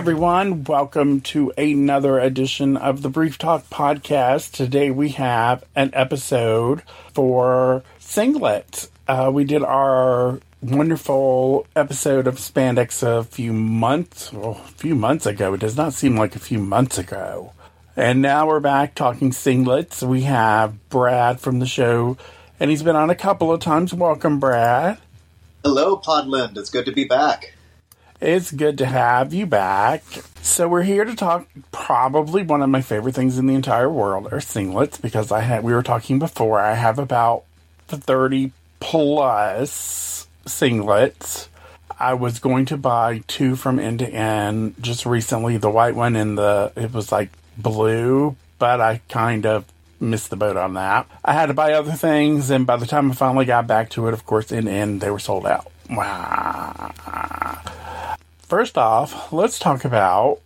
everyone. Welcome to another edition of the Brief Talk podcast. Today we have an episode for Singlet. Uh, we did our wonderful episode of Spandex a few months, well, a few months ago. It does not seem like a few months ago. And now we're back talking singlets. We have Brad from the show, and he's been on a couple of times. Welcome, Brad. Hello, Podland. It's good to be back. It's good to have you back. So we're here to talk probably one of my favorite things in the entire world are singlets because I had we were talking before I have about 30 plus singlets. I was going to buy two from N2N just recently, the white one and the it was like blue, but I kind of missed the boat on that. I had to buy other things and by the time I finally got back to it, of course, in end they were sold out. Wow. First off, let's talk about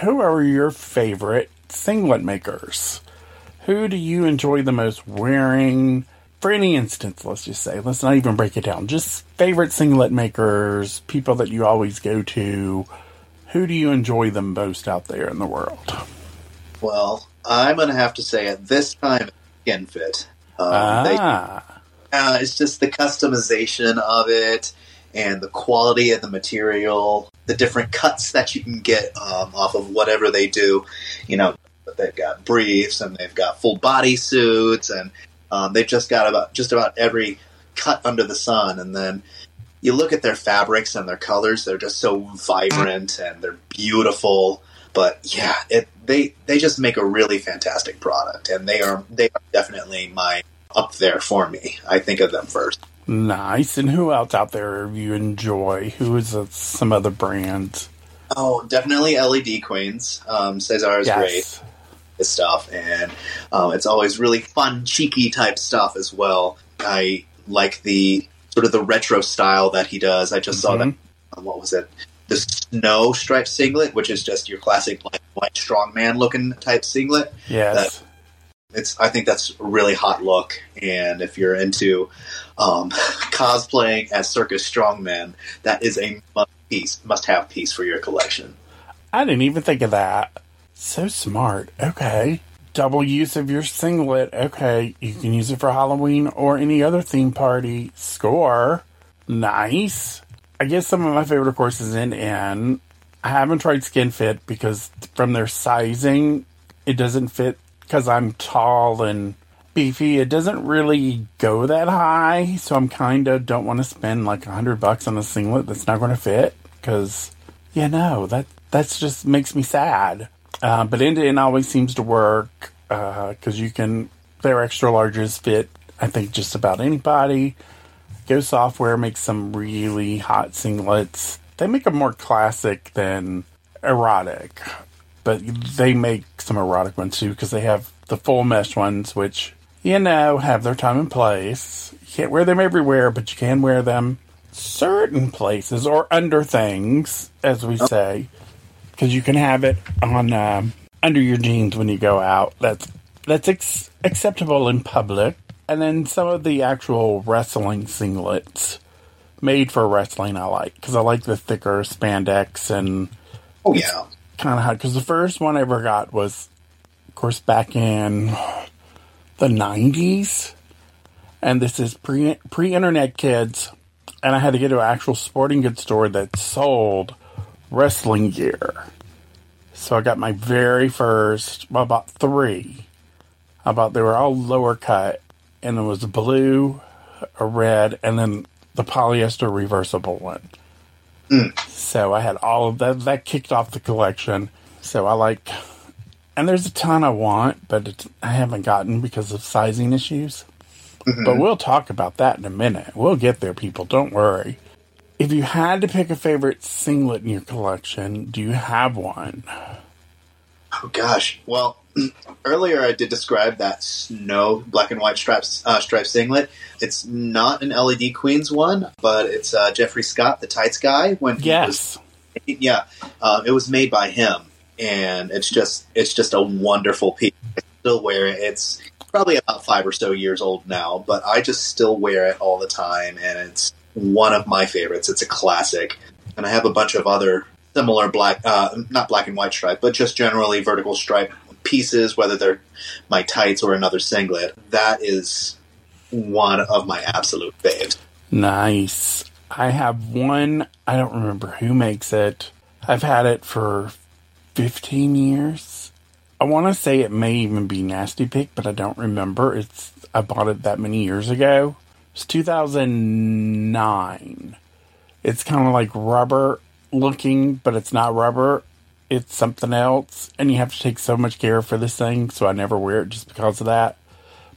who are your favorite singlet makers? Who do you enjoy the most wearing? For any instance, let's just say, let's not even break it down. Just favorite singlet makers, people that you always go to. Who do you enjoy the most out there in the world? Well, I'm going to have to say at this time, SkinFit. Um, ah. They, uh, it's just the customization of it and the quality of the material, the different cuts that you can get um, off of whatever they do. You know, they've got briefs and they've got full body suits, and um, they've just got about just about every cut under the sun. And then you look at their fabrics and their colors; they're just so vibrant and they're beautiful. But yeah, it, they they just make a really fantastic product, and they are they are definitely my up there for me. I think of them first. Nice. And who else out there you enjoy? Who is uh, some other brands? Oh, definitely LED Queens. Um, Cesar is Yes. great. His stuff, and um, it's always really fun, cheeky type stuff as well. I like the sort of the retro style that he does. I just saw that. um, what was it? The snow striped singlet, which is just your classic black white strongman looking type singlet. Yes. It's I think that's a really hot look, and if you're into um, cosplaying as circus strongman, that is a must piece, must have piece for your collection. I didn't even think of that. So smart. Okay. Double use of your singlet. Okay. You can use it for Halloween or any other theme party. Score. Nice. I guess some of my favorite, of course, is in N. I haven't tried Skin Fit because from their sizing, it doesn't fit because I'm tall and beefy. It doesn't really go that high, so I'm kind of don't want to spend like a hundred bucks on a singlet that's not going to fit because, you know, that that's just makes me sad. Uh, but N2N always seems to work because you can their extra larges fit. I think just about anybody. Go Softwear makes some really hot singlets. They make them more classic than erotic, but they make some erotic ones too because they have the full mesh ones, which you know have their time and place. You can't wear them everywhere, but you can wear them certain places or under things, as we say, because you can have it on um, under your jeans when you go out. That's that's ex- acceptable in public. And then some of the actual wrestling singlets made for wrestling I like because I like the thicker spandex and Oh yeah, kind of hard Because the first one I ever got was, of course, back in the '90s, and this is pre pre internet kids, and I had to get to an actual sporting goods store that sold wrestling gear. So I got my very first, well, about three. About they were all lower cut, and it was blue, a red, and then the polyester reversible one. Mm. So I had all of that. That kicked off the collection. So I like, and there's a ton I want, but it's, I haven't gotten because of sizing issues. Mm-hmm. But we'll talk about that in a minute. We'll get there, people. Don't worry. If you had to pick a favorite singlet in your collection, do you have one? Oh gosh. Well, earlier I did describe that snow black and white stripes uh, striped singlet. It's not an LED Queens one, but it's uh, Jeffrey Scott, the tights guy. When he Yes. was, yeah, um, it was made by him, and it's just it's just a wonderful piece. I still wear it. It's probably about five or so years old now, but I just still wear it all the time, and it's one of my favorites. It's a classic, and I have a bunch of other similar black, uh, not black and white stripe, but just generally vertical stripe pieces, whether they're my tights or another singlet. That is one of my absolute faves. Nice. I have one, I don't remember who makes it. I've had it for 15 years. I want to say it may even be Nasty Pig, but I don't remember. It's I bought it that many years ago. It's 2009. It's kind of like rubber looking, but it's not rubber. It's something else, and you have to take so much care for this thing, so I never wear it just because of that.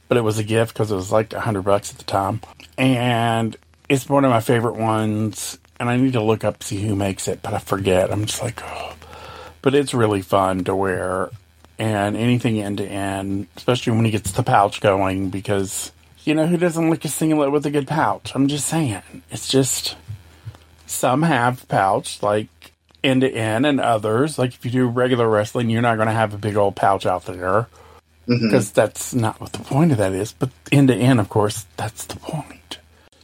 But it was a gift because it was like a hundred bucks at the time, and it's one of my favorite ones. And I need to look up see who makes it, but I forget. I'm just like, oh. But it's really fun to wear, and anything N2N, especially when he gets the pouch going, because you know who doesn't like a singlet with a good pouch? I'm just saying, it's just some have pouch like N2N, and others like if you do regular wrestling, you're not going to have a big old pouch out there because that's not what the point of that is. But N2N, of course, that's the point.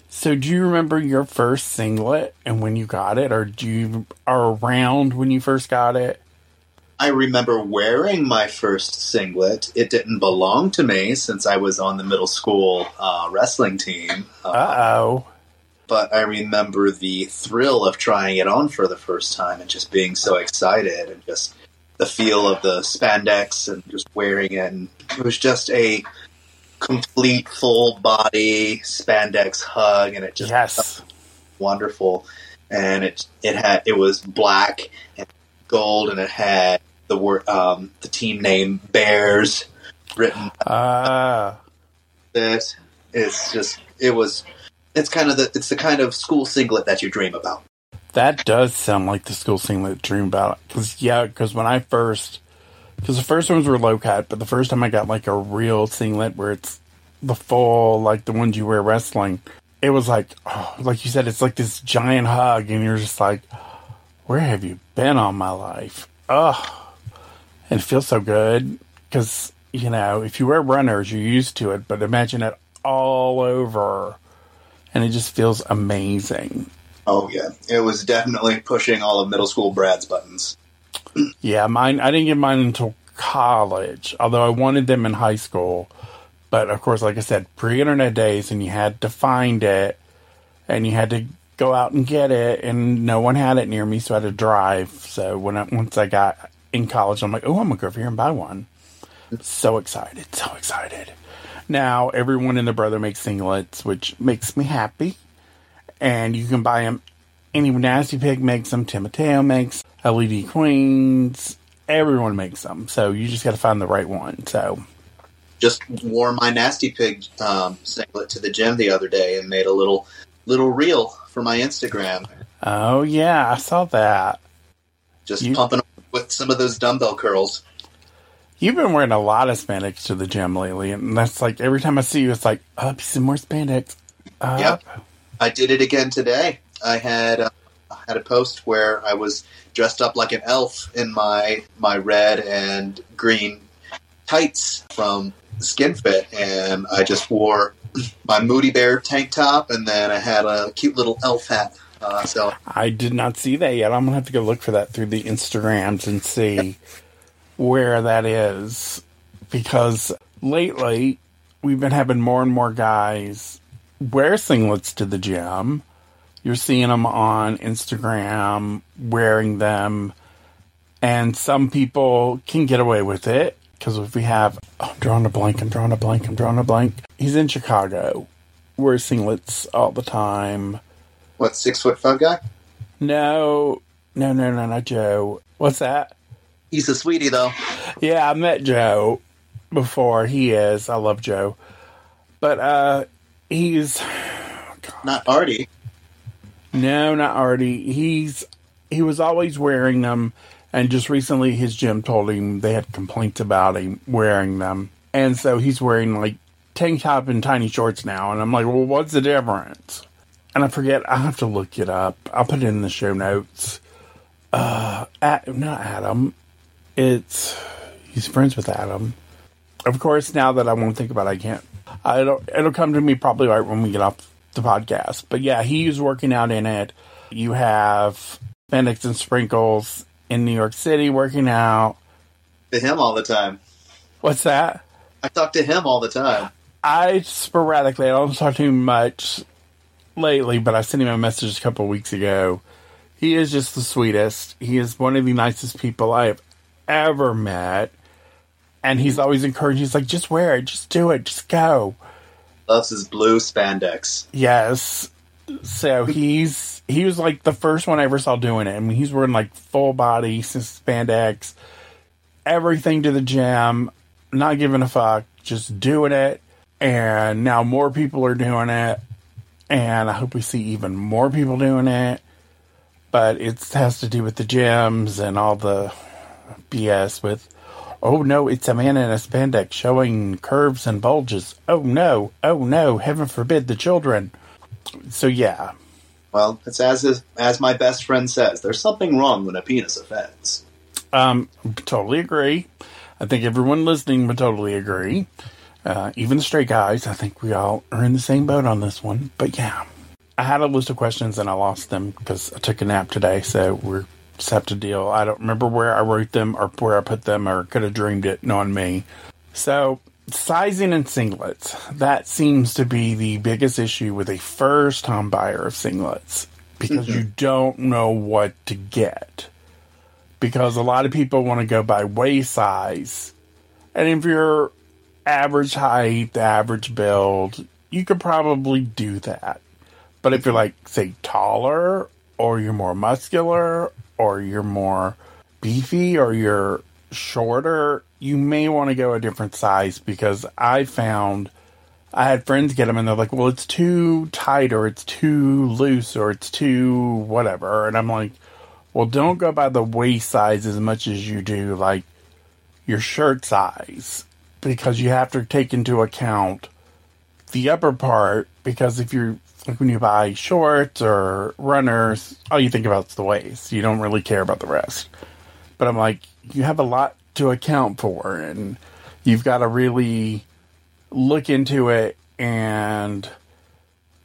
So, do you remember your first singlet and when you got it, or do you are around when you first got it? I remember wearing my first singlet. It didn't belong to me since I was on the middle school uh, wrestling team. Uh oh. But I remember the thrill of trying it on for the first time and just being so excited and just the feel of the spandex and just wearing it. And it was just a complete full body spandex hug, and it just Yes. wonderful. And it it had it was black and gold, and it had the word um, the team name Bears written. Uh, It it's just it was. It's kind of the it's the kind of school singlet that you dream about. that does sound like the school singlet dream about. Because, yeah, because when I first. Because the first ones were low cut, but the first time I got like a real singlet where it's the full, like the ones you wear wrestling, it was like, oh, like you said, it's like this giant hug, and you're just like, where have you been all my life? Ugh. And it feels so good because, you know, if you wear runners, you're used to it, but imagine it all over, and it just feels amazing. Oh yeah, it was definitely pushing all of middle school Brad's buttons. Yeah, mine. I didn't get mine until college, although I wanted them in high school. But of course, like I said, pre-internet days, and you had to find it, and you had to go out and get it, and no one had it near me, so I had to drive. So when I, once I got in college, I'm like, oh, I'm gonna go over here and buy one. So excited, so excited. Now everyone and their brother makes singlets, which makes me happy. And you can buy them. Any Nasty Pig makes them. Timoteo makes. LED Queens. Everyone makes them. So you just got to find the right one. So Just wore my nasty pig um, singlet to the gym the other day and made a little little reel for my Instagram. oh yeah, I saw that. Just You- pumping with some of those dumbbell curls. You've been wearing a lot of spandex to the gym lately, and that's like every time I see you, it's like up some more spandex. Up. Yep. I did it again today. I had uh, I had a post where I was dressed up like an elf in my my red and green tights from Skin Fit, and I just wore my Moody Bear tank top, and then I had a cute little elf hat. Uh, so I did not see that yet. I'm gonna have to go look for that through the Instagrams and see where that is because lately we've been having more and more guys wear singlets to the gym. You're seeing them on Instagram wearing them, and some people can get away with it because if we have, oh, I'm drawing a blank, I'm drawing a blank, I'm drawing a blank. He's in Chicago, wears singlets all the time. what six foot five guy? No, no, no, no, not Joe. What's that? He's a sweetie though. Yeah, I met Joe before. He is. I love Joe. But uh he's Not Artie. no, not Artie. He's he was always wearing them and just recently his gym told him they had complaints about him wearing them. And so he's wearing like tank top and tiny shorts now and I'm like, "Well, what's the difference?" And I forget. I'll have to look it up. I'll put it in the show notes. Uh, at, not Adam. It's he's friends with Adam. Of course, now that I won't think about it, I can't. I don't. It'll come to me probably right when we get off the podcast. But yeah, he's working out in it. You have Bendix and Sprinkles in New York City working out. To him all the time. What's that? I talk to him all the time. I sporadically, I don't talk to him much lately, but I sent him a message a couple of weeks ago. He is just the sweetest. He is one of the nicest people I have ever met. And he's always encouraging. He's like, just wear it, just do it, just go. Loves his blue spandex. Yes. So he's he was like the first one I ever saw doing it. I mean, he's wearing like full body spandex, everything to the gym, not giving a fuck, just doing it. And now more people are doing it, and I hope we see even more people doing it. But it has to do with the gyms and all the BS with, oh no, it's a man in a spandex showing curves and bulges. Oh no, oh no, heaven forbid the children. So yeah, Well, it's as as my best friend says. There's something wrong when a penis offends. Um, totally agree. I think everyone listening would totally agree. Uh, even the straight guys, I think we all are in the same boat on this one. But yeah, I had a list of questions and I lost them because I took a nap today. So we're just have to deal. I don't remember where I wrote them or where I put them or could have dreamed it knowing me. So sizing and singlets. That seems to be the biggest issue with a first time buyer of singlets because mm-hmm. you don't know what to get because a lot of people want to go by waist size. And if you're average height, average build, you could probably do that. But if you're mm-hmm. like, say, taller, or you're more muscular, or you're more beefy, or you're shorter, you may want to go a different size because I found I had friends get them and they're like, well, it's too tight, or it's too loose, or it's too whatever. And I'm like, well, don't go by the waist size as much as you do like your shirt size because you have to take into account the upper part because if you're like when you buy shorts or runners, all you think about is the waist. You don't really care about the rest. But I'm like, you have a lot to account for and you've got to really look into it and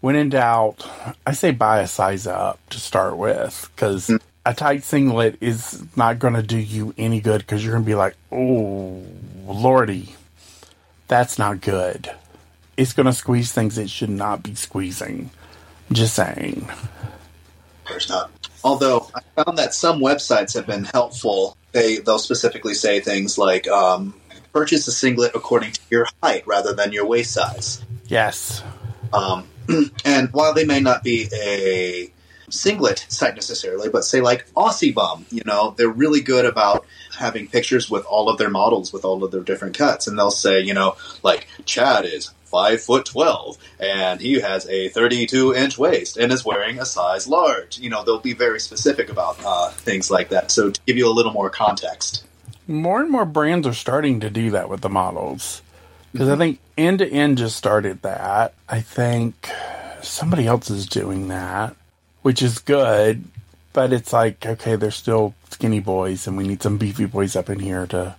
when in doubt, I say buy a size up to start with because mm. a tight singlet is not going to do you any good because you're going to be like, oh, lordy, that's not good. It's going to squeeze things it should not be squeezing. Just saying. There's not. Although I found that some websites have been helpful. They they'll specifically say things like um, purchase a singlet according to your height rather than your waist size. Yes. Um, and while they may not be a singlet site necessarily, but say like Aussie Bum, you know, they're really good about having pictures with all of their models with all of their different cuts, and they'll say, you know, like Chad is five foot twelve and he has a thirty-two inch waist and is wearing a size large. You know, they'll be very specific about uh, things like that. So to give you a little more context. More and more brands are starting to do that with the models. Because I think N2N just started that. I think somebody else is doing that, which is good. But it's like, okay, they're still skinny boys, and we need some beefy boys up in here to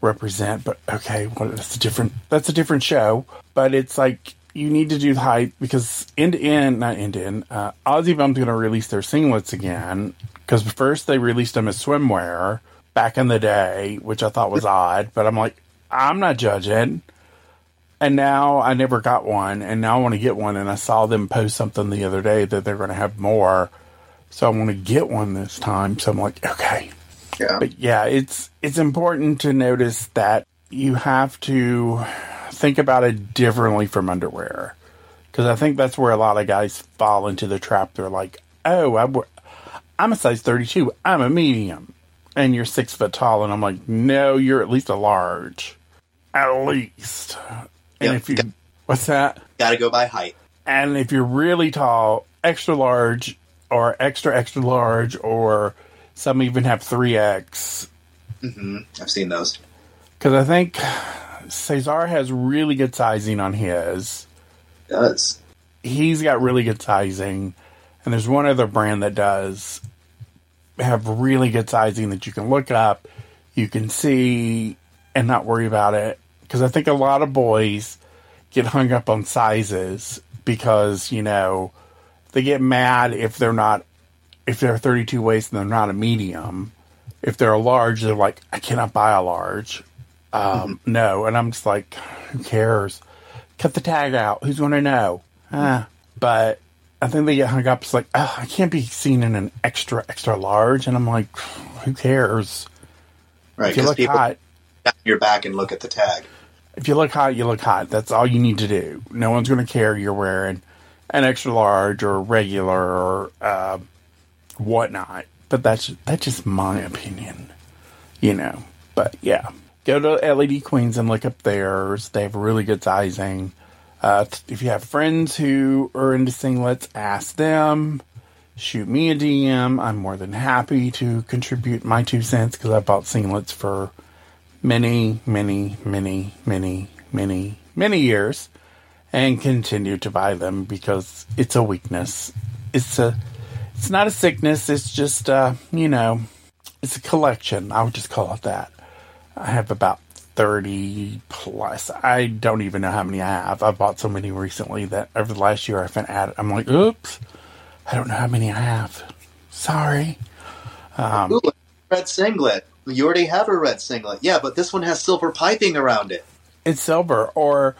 represent. But okay, well, that's a different that's a different show. But it's like you need to do the height because N2N, not N2N. Uh, Aussie Bum's going to release their singlets again because first they released them as swimwear back in the day, which I thought was odd. But I'm like, I'm not judging. And now I never got one, and now I want to get one. And I saw them post something the other day that they're going to have more, so I want to get one this time. So I'm like, okay, Yeah. but yeah, it's it's important to notice that you have to think about it differently from underwear, because I think that's where a lot of guys fall into the trap. They're like, oh, I wear, I'm a size 32, I'm a medium, and you're six foot tall, and I'm like, no, you're at least a large, at least. And Yeah. if you, what's that? Got to go by height. And if you're really tall, extra large or extra extra large, or some even have three X. hmm I've seen those. Because I think Cesar has really good sizing on his. does. He's got really good sizing, and there's one other brand that does have really good sizing that you can look up, you can see, and not worry about it. Because I think a lot of boys get hung up on sizes because you know they get mad if they're not if they're 32 waist and they're not a medium, if they're a large, they're like, I cannot buy a large. Um, No, and I'm just like, who cares? Cut the tag out. Who's going to know? Ah, but I think they get hung up. It's like, oh, I can't be seen in an extra, extra large. And I'm like, who cares? Right, If you look hot, your back and look at the tag. if you look hot, you look hot. That's all you need to do. No one's going to care you're wearing an extra large or regular or uh, whatnot. But that's that's just my opinion, you know. But yeah, go to LED Queens and look up theirs. They have really good sizing. Uh, if you have friends who are into singlets, ask them. Shoot me a DM. I'm more than happy to contribute my two cents because I bought singlets for many, many, many, many, many, many years and continue to buy them because it's a weakness. It's a it's not a sickness, it's just uh, you know, it's a collection. I would just call it that. I have about 30 plus. I don't even know how many I have. I've bought so many recently that over the last year I've been at it. I'm like, oops, I don't know how many I have. Sorry. Um, Ooh, red singlet. You already have a red singlet. Yeah, but this one has silver piping around it. it's silver or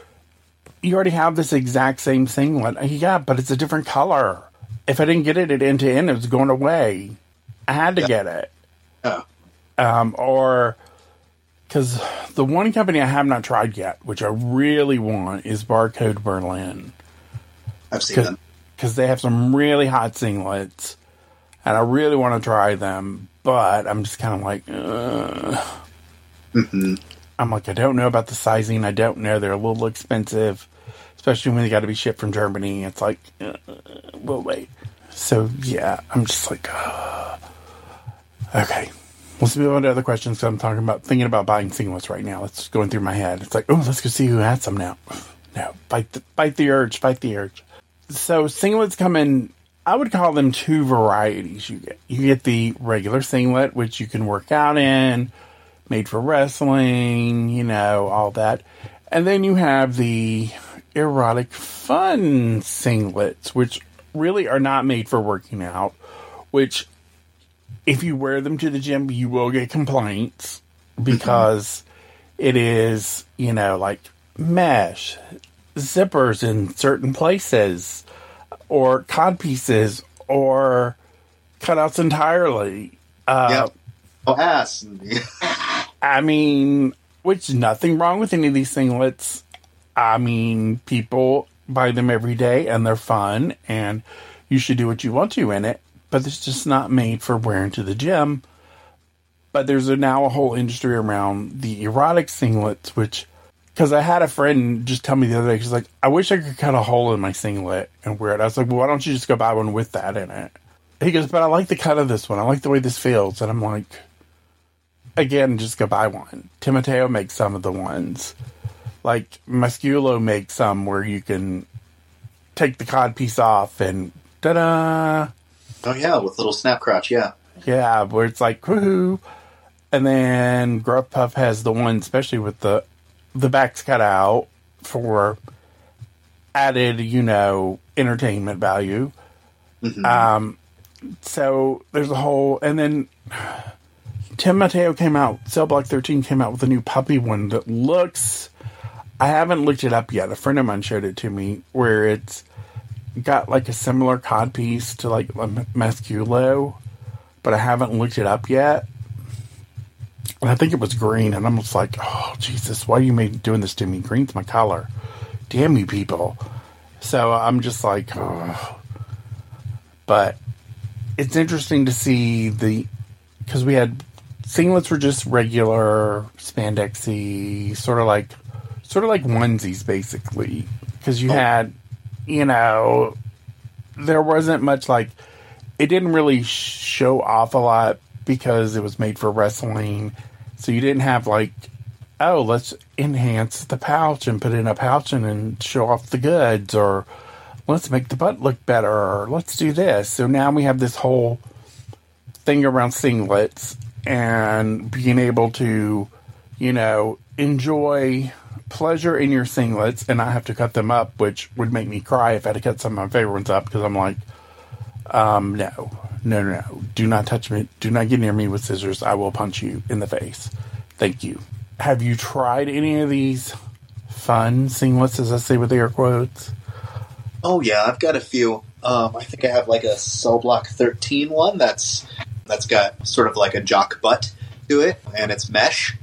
you already have this exact same singlet yeah but it's a different color if i didn't get it at N2N it was going away i had to Yeah. get it Oh, um, or because the one company i have not tried yet which i really want is barcode berlin I've seen Cause- them. because they have some really hot singlets and i really want to try them but i'm just kind of like Ugh. hmm I'm like, I don't know about the sizing. I don't know. They're a little expensive, especially when they got to be shipped from Germany. It's like, uh, we'll wait. So yeah, I'm just like, uh, okay. Let's move on to other questions. I'm talking about thinking about buying singlets right now. It's going through my head. It's like, oh, let's go see who has some now. No, fight the fight the urge, fight the urge. So singlets come in. I would call them two varieties. You get you get the regular singlet, which you can work out in made for wrestling, you know, all that. And then you have the erotic fun singlets, which really are not made for working out, which if you wear them to the gym, you will get complaints because it is, you know, like mesh, zippers in certain places, or cod pieces, or cutouts entirely. Uh, Yep. Oh, ass. I mean, which nothing wrong with any of these singlets. I mean, people buy them every day and they're fun and you should do what you want to in it, but it's just not made for wearing to the gym. But there's a, now a whole industry around the erotic singlets, which, because I had a friend just tell me the other day, she's like, I wish I could cut a hole in my singlet and wear it. I was like, well, why don't you just go buy one with that in it? He goes, but I like the cut of this one. I like the way this feels. And I'm like, again, just go buy one. Timoteo makes some of the ones. Like Masculo makes some where you can take the cod piece off and ta da! oh, yeah, with little snap crotch, yeah. Yeah, where it's like woohoo. And then Gruff Pup has the one, especially with the the backs cut out for added, you know, entertainment value. Um, so there's a whole, and then Timoteo came out, Cell Block 13 came out with a new puppy one that looks. I haven't looked it up yet. A friend of mine showed it to me where it's got like a similar cod piece to like a Masculo, but I haven't looked it up yet. And I think it was green, and I'm just like, oh Jesus, why are you made, doing this to me? Green's my color. Damn you people. So I'm just like, oh. but it's interesting to see the because we had singlets were just regular spandexy, sort of like sort of like onesies basically. Because you oh. had, you know, there wasn't much like it didn't really show off a lot because it was made for wrestling. So you didn't have like, oh, let's enhance the pouch and put in a pouch and, and show off the goods, or let's make the butt look better, or let's do this. So now we have this whole thing around singlets and being able to, you know, enjoy pleasure in your singlets and I have to cut them up, which would make me cry if I had to cut some of my favorite ones up because I'm like, um, no, No, no, no. Do not touch me. Do not get near me with scissors. I will punch you in the face. Thank you. Have you tried any of these fun singlets, as I say with air quotes? Oh yeah, I've got a few. Um, I think I have like a Cell Block 13 one that's that's got sort of like a jock butt to it, and it's mesh.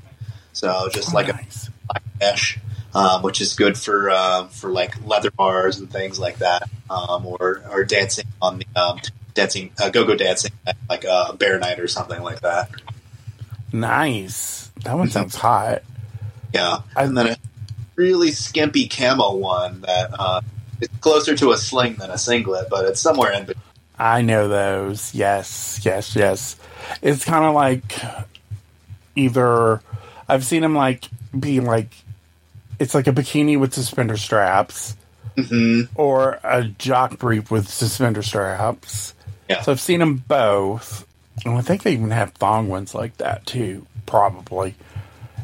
So just Oh, like nice. a mesh, um, which is good for uh, for like leather bars and things like that, um, or or dancing on the um, dancing uh, go go dancing like a bear night or something like that. Nice. That one sounds hot. Yeah, and then a really skimpy camo one that uh, is closer to a sling than a singlet, but it's somewhere in between. I know those. Yes, yes, yes. It's kind of like either I've seen them like be like it's like a bikini with suspender straps hmm or a jock brief with suspender straps. Yeah. So I've seen them both, and I think they even have thong ones like that too. Probably.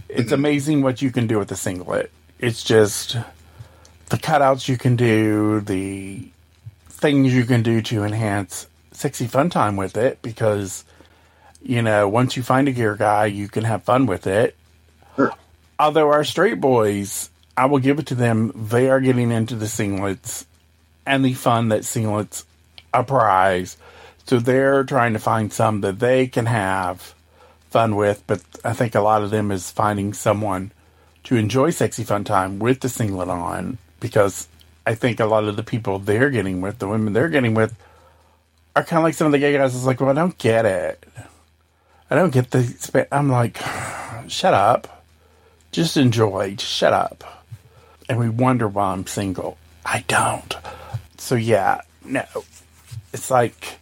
It's amazing what you can do with a singlet. It's just the cutouts you can do, the things you can do to enhance sexy fun time with it because you know once you find a gear guy you can have fun with it Sure. Although our straight boys i will give it to them they are getting into the singlets and the fun that singlets a prize so they're trying to find some that they can have fun with but i think a lot of them is finding someone to enjoy sexy fun time with the singlet on because I think a lot of the people they're getting with, the women they're getting with, are kind of like some of the gay guys. It's like, well, I don't get it. I don't get the. spa-" I'm like, shut up. Just enjoy. Just shut up. And we wonder why I'm single. I don't. So yeah, no. It's like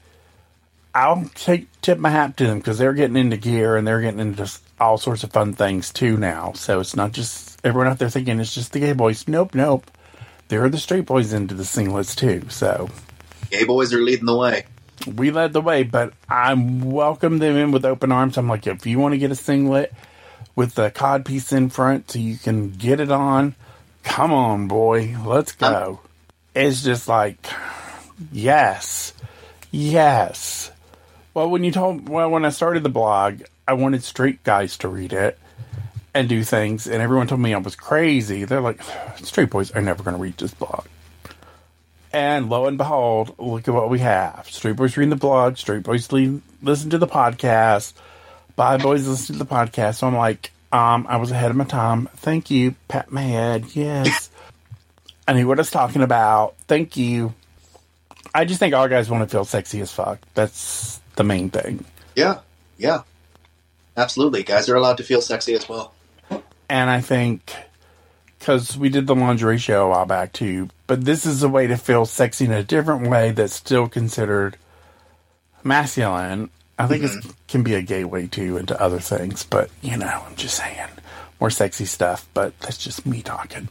I'll take tip my hat to them because they're getting into gear and they're getting into all sorts of fun things too now. So it's not just everyone out there thinking it's just the gay boys. Nope, nope. There are the straight boys into the singlets too. So Gay boys are leading the way. we led the way, but I welcome them in with open arms. I'm like, if you want to get a singlet with the cod piece in front so you can get it on, come on, boy, let's go. Um, it's just like, yes, yes. Well, when you told, well, when I started the blog, I wanted straight guys to read it and do things, and everyone told me I was crazy. They're like, straight boys are never going to read this blog. And lo and behold, look at what we have. Straight Boys reading the blog, Straight Boys listen to the podcast, Bi Boys listen to the podcast. So I'm like, um, I was ahead of my time. Thank you. Pat my head. Yes. I knew what I was talking about. Thank you. I just think all guys want to feel sexy as fuck. That's the main thing. Yeah, yeah, absolutely. Guys are allowed to feel sexy as well. And I think because we did the lingerie show a while back too, but this is a way to feel sexy in a different way that's still considered masculine. I think it mm-hmm. can be a gateway too into other things, but you know, I'm just saying more sexy stuff. But that's just me talking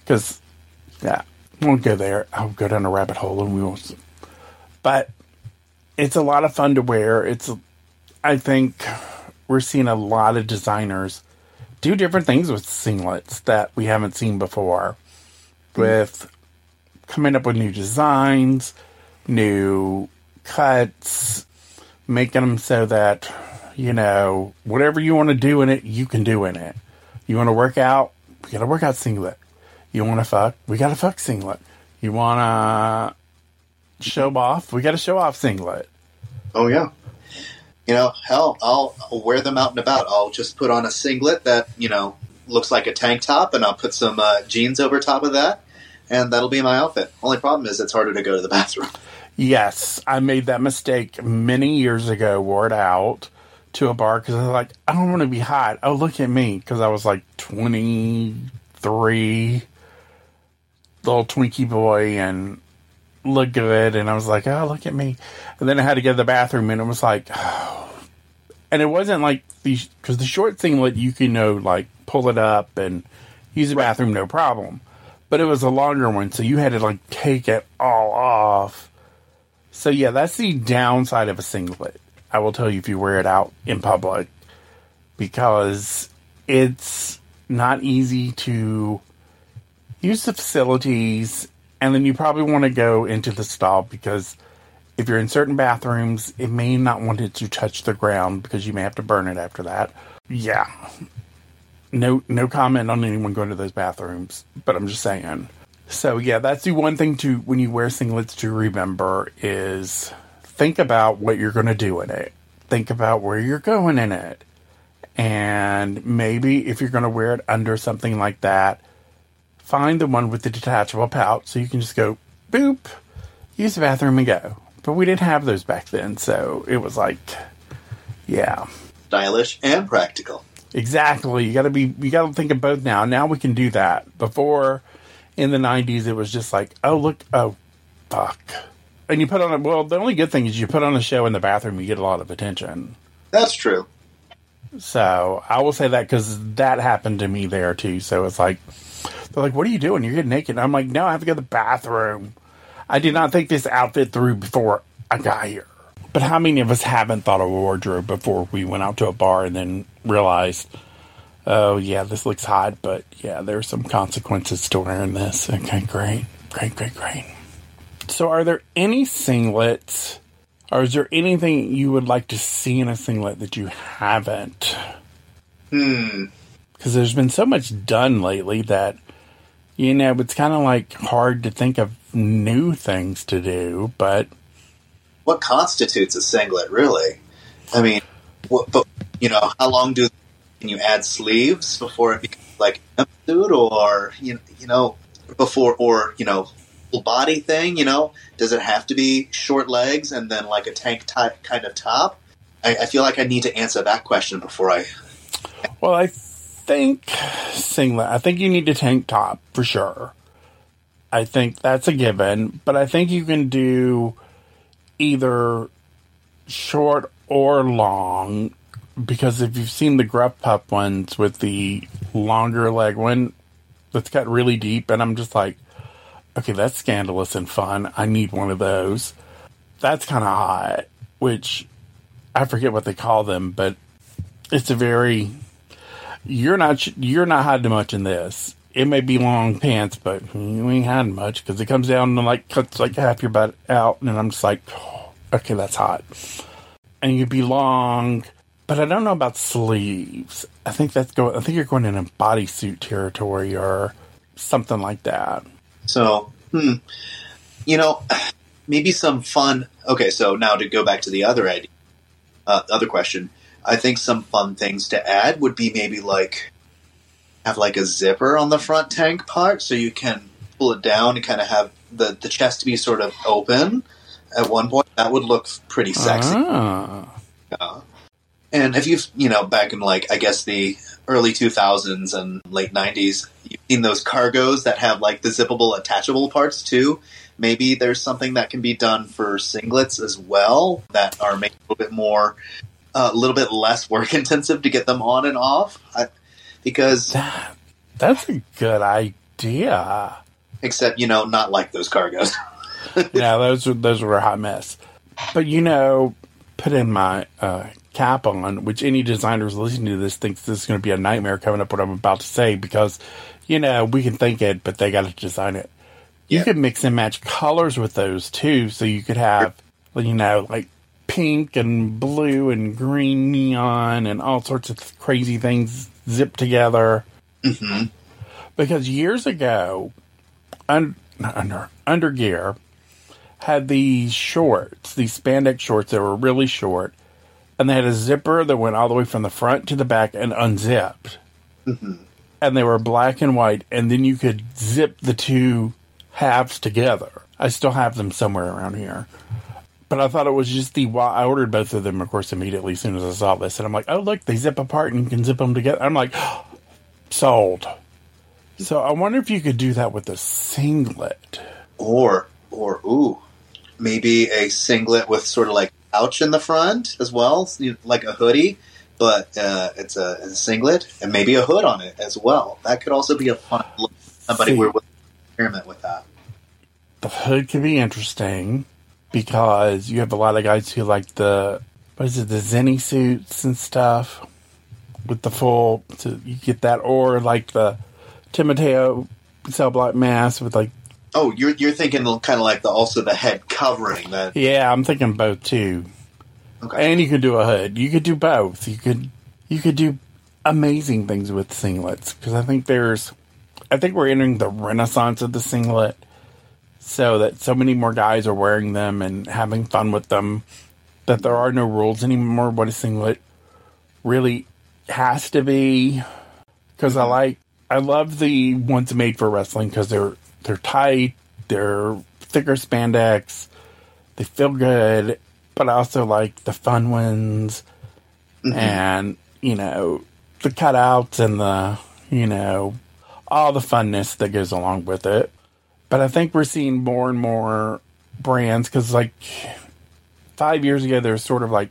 because yeah, we won't go there. I'll go down a rabbit hole and we won't. But it's a lot of fun to wear. It's I think we're seeing a lot of designers do different things with singlets that we haven't seen before. Mm-hmm. With coming up with new designs, new cuts, making them so that, you know, whatever you want to do in it, you can do in it. You want to work out, we got a workout singlet. You want to fuck, we got a fuck singlet. You want to show off, we got a show off singlet. Oh yeah. You know, hell, I'll, I'll wear them out and about. I'll just put on a singlet that you know looks like a tank top, and I'll put some uh, jeans over top of that, and that'll be my outfit. Only problem is it's harder to go to the bathroom. Yes, I made that mistake many years ago. Wore it out to a bar because I was like, I don't want to be hot. Oh, look at me because I was like twenty three, little Twinkie boy, and look good. And I was like, oh, look at me. And then I had to go to the bathroom, and it was like, and it wasn't like the because the short singlet you can you know like pull it up and use the bathroom no problem. But it was a longer one, so you had to like take it all off. So yeah, that's the downside of a singlet. I will tell you if you wear it out in public because it's not easy to use the facilities and then you probably want to go into the stall because If you're in certain bathrooms, it may not want it to touch the ground because you may have to burn it after that. Yeah. No no comment on anyone going to those bathrooms, but I'm just saying. So yeah, that's the one thing to when you wear singlets to remember is think about what you're going to do in it. Think about where you're going in it. And maybe if you're going to wear it under something like that, find the one with the detachable pouch so you can just go boop, use the bathroom and go. But we didn't have those back then, so it was like, yeah, Stylish and practical. exactly. You got to be, you got to think of both now. Now we can do that. Before in the '90s, it was just like, oh look, oh fuck, and you put on a. Well, the only good thing is you put on a show in the bathroom, you get a lot of attention. That's true. So I will say that because that happened to me there too. So it's like they're like, "What are you doing? You're getting naked." I'm like, "No, I have to go to the bathroom." I did not think this outfit through before I got here. But how many of us haven't thought of a wardrobe before we went out to a bar and then realized, "Oh yeah, this looks hot," but yeah, there's some consequences to wearing this. Okay, great, great, great, great. So, are there any singlets? Or is there anything you would like to see in a singlet that you haven't? Hmm. Because there's been so much done lately that, you know, it's kind of like hard to think of new things to do. But What constitutes a singlet, really? I mean, what, but you know, how long do can you add sleeves before it becomes like a suit, or you you know, before or you know, full body thing? You know, does it have to be short legs and then like a tank type kind of top? I, I feel like I need to answer that question before I. Well, I think singlet. I think you need a tank top for sure. I think that's a given, but I think you can do either short or long because if you've seen the Gruff Pup ones with the longer leg one that's got really deep, and I'm just like, okay, that's scandalous and fun. I need one of those. That's kind of hot, which I forget what they call them, but it's a very you're not you're not hiding much in this. It may be long pants, but you ain't hiding much because it comes down and like cuts like half your butt out, and I'm just like, okay, that's hot. And you'd be long, but I don't know about sleeves. I think that's go. I think you're going in a bodysuit territory or something like that. So, hmm, you know, maybe some fun. Okay, so now to go back to the other idea, uh, other question. I think some fun things to add would be maybe like have like a zipper on the front tank part, so you can pull it down and kind of have the the chest be sort of open at one point. That would look pretty sexy. Ah. Uh, and if you've, you know, back in like, I guess the early 2000s and late 90s, you've seen those cargos that have like the zippable attachable parts too. Maybe there's something that can be done for singlets as well that are maybe a little bit more, uh, a little bit less work intensive to get them on and off. I, because, That, that's a good idea. except, you know, not like those cargos. yeah, those were those were a hot mess. But you know, put in my uh, cap on, which any designers listening to this thinks this is going to be a nightmare coming up. What I'm about to say, because you know we can think it, but they got to design it. You Yeah. could mix and match colors with those too, so you could have you know like pink and blue and green neon and all sorts of crazy things zipped together. hmm Because years ago, un, not under gear had these shorts, these spandex shorts that were really short, and they had a zipper that went all the way from the front to the back and unzipped. hmm And they were black and white, and then you could zip the two halves together. I still have them somewhere around here. But I thought it was just the. I ordered both of them, of course, immediately as soon as I saw this, and I'm like, "Oh, look, they zip apart and you can zip them together." I'm like, "Sold." So I wonder if you could do that with a singlet. Or, or, ooh, maybe a singlet with sort of like pouch in the front as well, like a hoodie, but uh, it's a, a singlet and maybe a hood on it as well. That could also be a fun look. Somebody See. experiment with that. The hood could be interesting because you have a lot of guys who like the what is it, the zenny suits and stuff with the full. So you get that, or like the Timoteo cell block mask with like Oh, you're you're thinking kind of like the also the head covering that. Yeah, I'm thinking both too. Okay. And you could do a hood. You could do both. You could you could do amazing things with singlets because I think there's I think we're entering the renaissance of the singlet. So that so many more guys are wearing them and having fun with them that there are no rules anymore what a singlet really has to be because I like I love the ones made for wrestling because they're they're tight, they're thicker spandex, they feel good, but I also like the fun ones mm-hmm. and you know the cutouts and the you know all the funness that goes along with it. But I think we're seeing more and more brands because like five years ago there's sort of like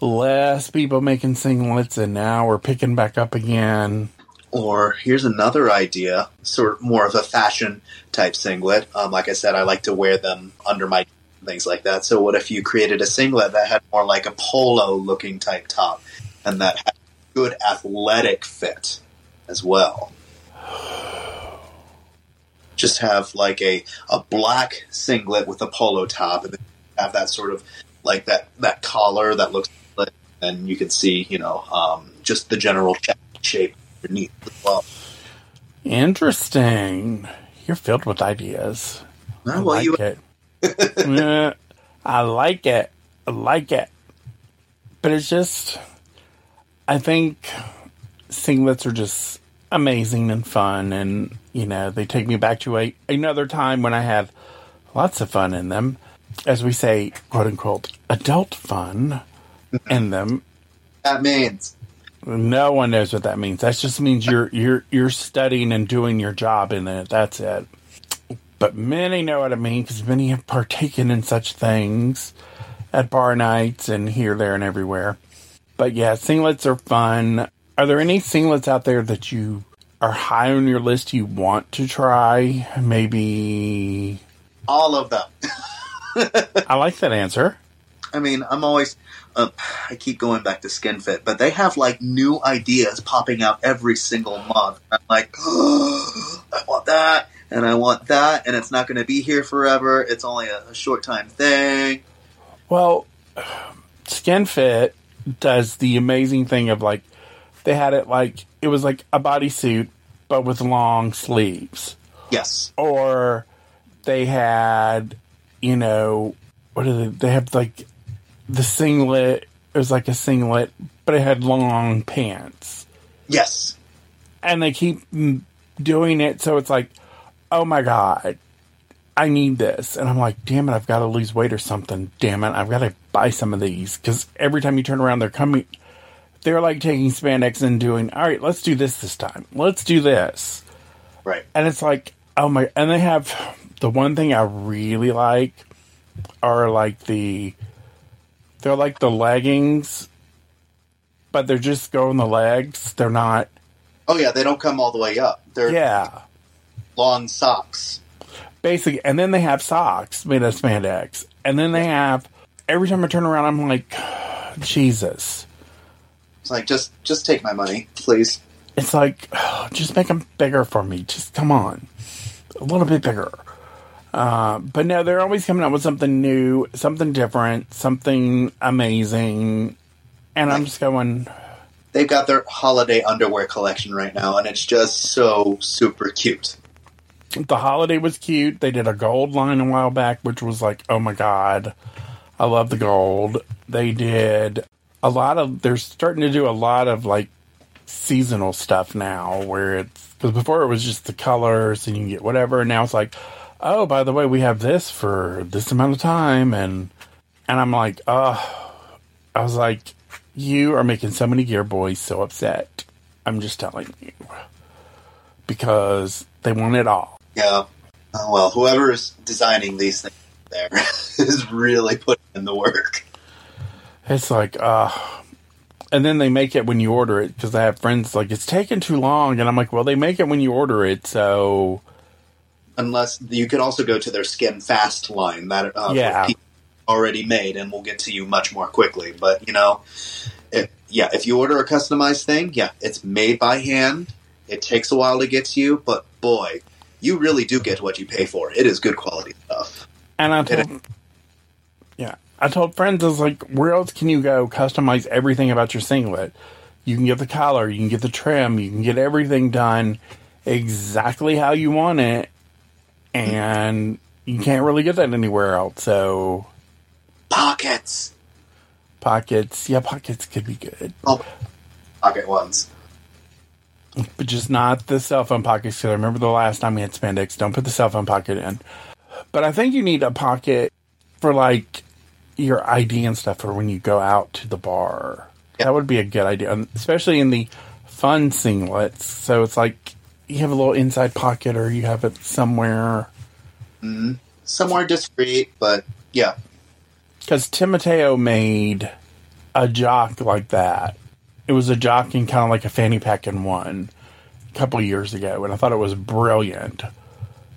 less people making singlets and now we're picking back up again. Or here's another idea, sort of more of a fashion type singlet. Um, like I said, I like to wear them under my things like that. So what if you created a singlet that had more like a polo looking type top and that had good athletic fit as well? Just have like a, a black singlet with a polo top and have that sort of like that, that collar that looks and you can see, you know, um, just the general shape underneath as well. Interesting. You're filled with ideas. I well, like you- it. Yeah, I like it. I like it. But it's just, I think singlets are just amazing and fun, and you know they take me back to a another time when I had lots of fun in them, as we say, quote unquote, adult fun in them. that means. No one knows what that means. That just means you're you're you're studying and doing your job in it. That's it. But many know what it means because many have partaken in such things at bar nights and here, there, and everywhere. But yeah, singlets are fun. Are there any singlets out there that you are high on your list you want to try? Maybe. All of them. I like that answer. I mean, I'm always. Uh, I keep going back to SkinFit, but they have like new ideas popping out every single month. I'm like, oh, I want that, and I want that, and it's not going to be here forever. It's only a, a short time thing. Well, SkinFit does the amazing thing of like they had it like it was like a bodysuit but with long sleeves, Yes. or they had you know what are they? They have like the singlet. It was like a singlet, but it had long pants, Yes. and they keep doing it so it's like, oh my god. I need this. And I'm like, damn it, I've got to lose weight or something. Damn it, I've got to buy some of these. Because every time you turn around, they're coming, they're like taking spandex and doing, all right, let's do this this time. Let's do this. Right. And it's like, oh my, and they have the one thing I really like are like the, they're like the leggings, but they're just going the legs. They're not, Oh yeah, they don't come all the way up. They're yeah. long socks. Basically, and then they have socks made of spandex. And then they have, every time I turn around, I'm like, Jesus. It's like just just take my money, please. It's like, just make them bigger for me. Just come on. A little bit bigger. Uh, but no, they're always coming up with something new, something different, something amazing. And I'm just going, They've got their holiday underwear collection right now, and it's just so super cute. the holiday was cute. They did a gold line a while back, which was like, oh my god, I love the gold. They did a lot of. They're starting to do a lot of like seasonal stuff now, where it's because before it was just the colors and you can get whatever, and now it's like, oh, by the way, we have this for this amount of time, and and I'm like, oh, I was like, you are making so many gear boys so upset. I'm just telling you because they want it all. Yeah. Oh, well, whoever is designing these things there is really putting in the work. It's like, uh, and then they make it when you order it because I have friends like it's taking too long, and I'm like, well, they make it when you order it, so Unless you can also go to their Skin Fast line that uh, Yeah. already made and we'll get to you much more quickly. But you know, if, yeah, if you order a customized thing, yeah, it's made by hand. It takes a while to get to you, but boy, you really do get what you pay for. It is good quality stuff. And I told, yeah, I told friends, I was like, where else can you go customize everything about your singlet? You can get the collar, you can get the trim, you can get everything done exactly how you want it, and you can't really get that anywhere else. So Pockets. pockets, yeah, pockets could be good, Oh, pocket ones. but just not the cell phone pockets. Because I remember the last time we had spandex. Don't put the cell phone pocket in. But I think you need a pocket for like your ID and stuff for when you go out to the bar. Yeah. That would be a good idea, especially in the fun singlets. So it's like you have a little inside pocket, or you have it somewhere. Mm-hmm. Somewhere discreet, but yeah. Because Timoteo made a jock like that. It was a jock in kind of like a fanny pack in one a couple years ago, and I thought it was brilliant.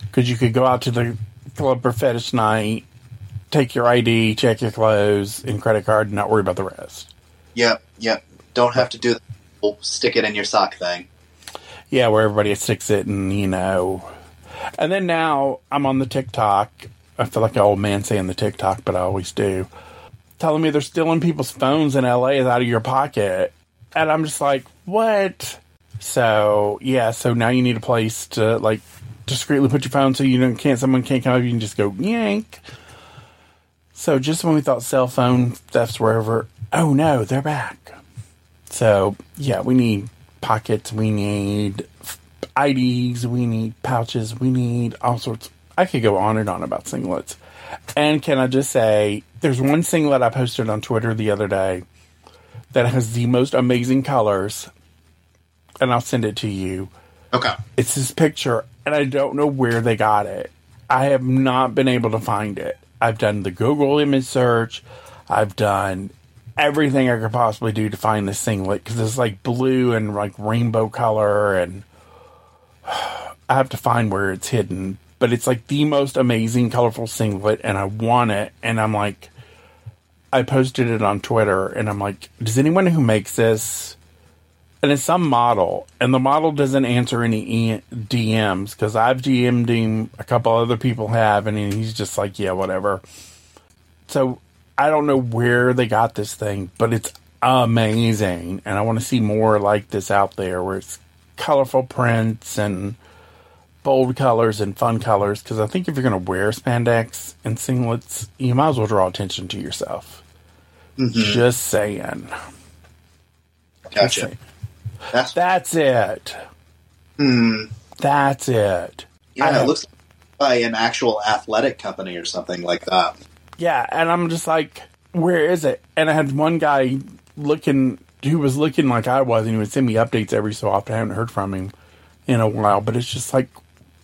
Because you could go out to the club for fetish night, take your ID, check your clothes and credit card, and not worry about the rest. Yep, yep. Don't have to do the stick it in your sock thing. Yeah, where everybody sticks it, and you know. And then now I'm on the TikTok. I feel like an old man saying the TikTok, but I always do. Telling me they're stealing people's phones in LA out of your pocket. And I'm just like, what? So, yeah, so now you need a place to, like, discreetly put your phone so you don't, can't, someone can't come up, you can just go yank. So just when we thought cell phone thefts were over, oh no, they're back. So, yeah, we need pockets, we need IDs, we need pouches, we need all sorts. I could go on and on about singlets. And can I just say, there's one singlet I posted on Twitter the other day that has the most amazing colors, and I'll send it to you. Okay. It's this picture, and I don't know where they got it. I have not been able to find it. I've done the Google image search. I've done everything I could possibly do to find this thing singlet because it's like blue and like rainbow color, and I have to find where it's hidden. But it's like the most amazing, colorful singlet, and I want it. And I'm like, I posted it on Twitter, and I'm like, does anyone who makes this? and it's some model, and the model doesn't answer any e- DMs because I've DM'd him, a couple other people have, and he's just like, yeah, whatever. So I don't know where they got this thing, but it's amazing, and I want to see more like this out there where it's colorful prints and bold colors and fun colors. Because I think if you're going to wear spandex and singlets, you might as well draw attention to yourself. Just saying. Just Gotcha. saying. That's That's it. hmm. That's it. Yeah, have- it looks like by an actual athletic company or something like that. Yeah, and I'm just like, where is it? And I had one guy looking who was looking like I was, and he would send me updates every so often. I haven't heard from him in a while, but it's just like,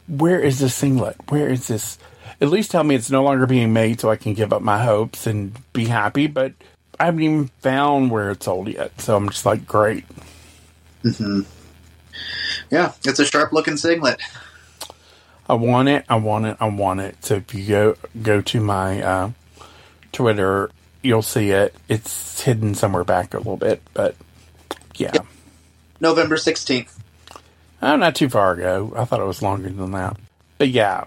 where is this singlet? Where is this? At least tell me it's no longer being made so I can give up my hopes and be happy, but I haven't even found where it's sold yet. So I'm just like, great. Yeah, it's a sharp looking singlet. I want it. I want it. I want it. So if you go go to my uh, Twitter, you'll see it. It's hidden somewhere back a little bit, but yeah, November 16th. oh, not too far ago. I thought it was longer than that, but yeah,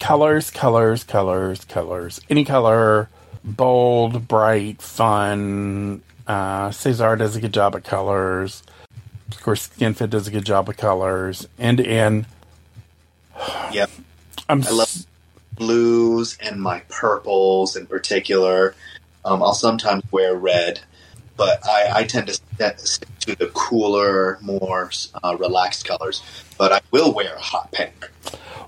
colors, colors, colors, colors. Any color, bold, bright, fun. Uh, Cesar does a good job at colors. Of course, SkinFit does a good job of colors. N2N. Yep. I'm I love blues and my purples in particular. Um, I'll sometimes wear red, but I, I tend to st- stick to the cooler, more uh, relaxed colors. But I will wear hot pink.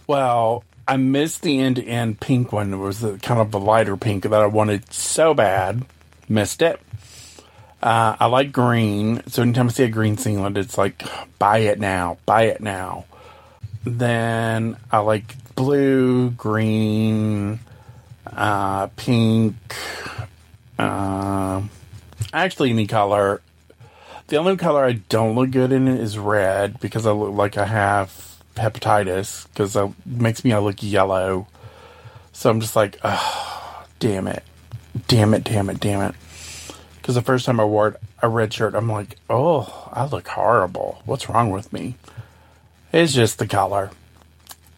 Well, I missed the N2N pink one. It was the, kind of the lighter pink that I wanted so bad. Missed it. Uh, I like green, so anytime I see a green singlet, it's like buy it now, buy it now. Then I like blue, green, uh, pink, uh, actually any color. The only color I don't look good in is red because I look like I have hepatitis because it makes me I look yellow. So I'm just like, oh, damn it, damn it, damn it, damn it. Because the first time I wore a red shirt, I'm like, oh, I look horrible. What's wrong with me? It's just the color.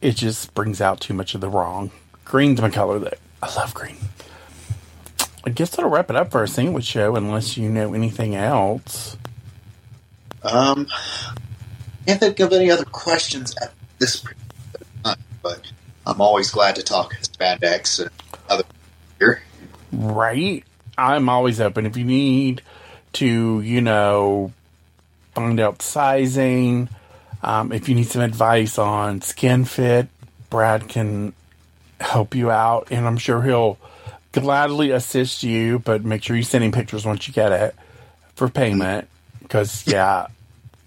It just brings out too much of the wrong. Green's my color that I love green. I guess that'll wrap it up for our sandwich show, unless you know anything else. Um, can't think of any other questions at this time, but I'm always glad to talk spandex and other here. Right? I'm always open. If you need to, you know, find out sizing, um, if you need some advice on skin fit, Brad can help you out, and I'm sure he'll gladly assist you. But make sure you send him pictures once you get it for payment, because yeah,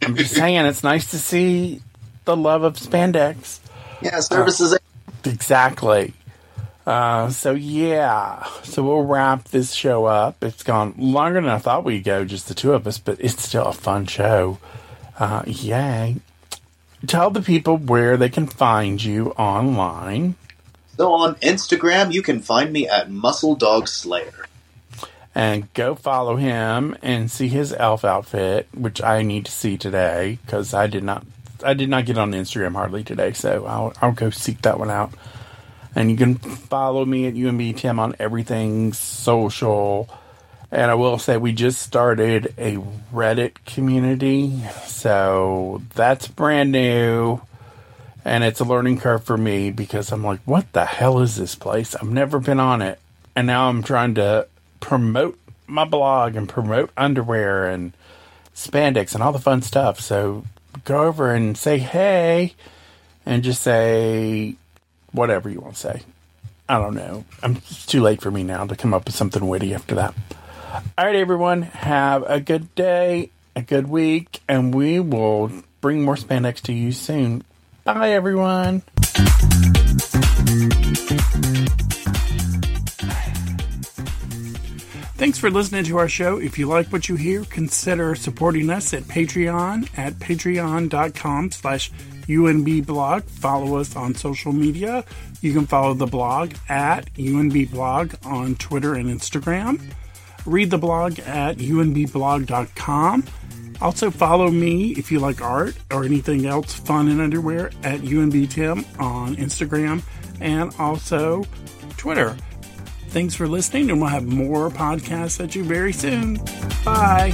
I'm just saying it's nice to see the love of spandex. Yeah, services. Exactly. Uh, so yeah, so we'll wrap this show up. It's gone longer than I thought we'd go, just the two of us, but it's still a fun show. Uh, yay! Tell the people where they can find you online. So on Instagram, you can find me at Muscle Dog Slayer. and go follow him and see his elf outfit, which I need to see today because I did not I did not get on Instagram hardly today, so I'll I'll go seek that one out. And you can follow me at UNB Tim on everything social. And I will say we just started a Reddit community, so that's brand new. And it's a learning curve for me because I'm like, what the hell is this place? I've never been on it. And now I'm trying to promote my blog and promote underwear and spandex and all the fun stuff. So go over and say hey and just say whatever you want to say. I don't know. I'm, it's too late for me now to come up with something witty after that. All right, everyone. Have a good day, a good week, and we will bring more spandex to you soon. Bye, everyone. Thanks for listening to our show. If you like what you hear, consider supporting us at Patreon at patreon.com slash unbblog. Follow us on social media. You can follow the blog at unbblog on Twitter and Instagram. Read the blog at unbblog.com. Also follow me if you like art or anything else fun in underwear at unbtim on Instagram and also Twitter. Thanks for listening, and we'll have more podcasts at you very soon. Bye.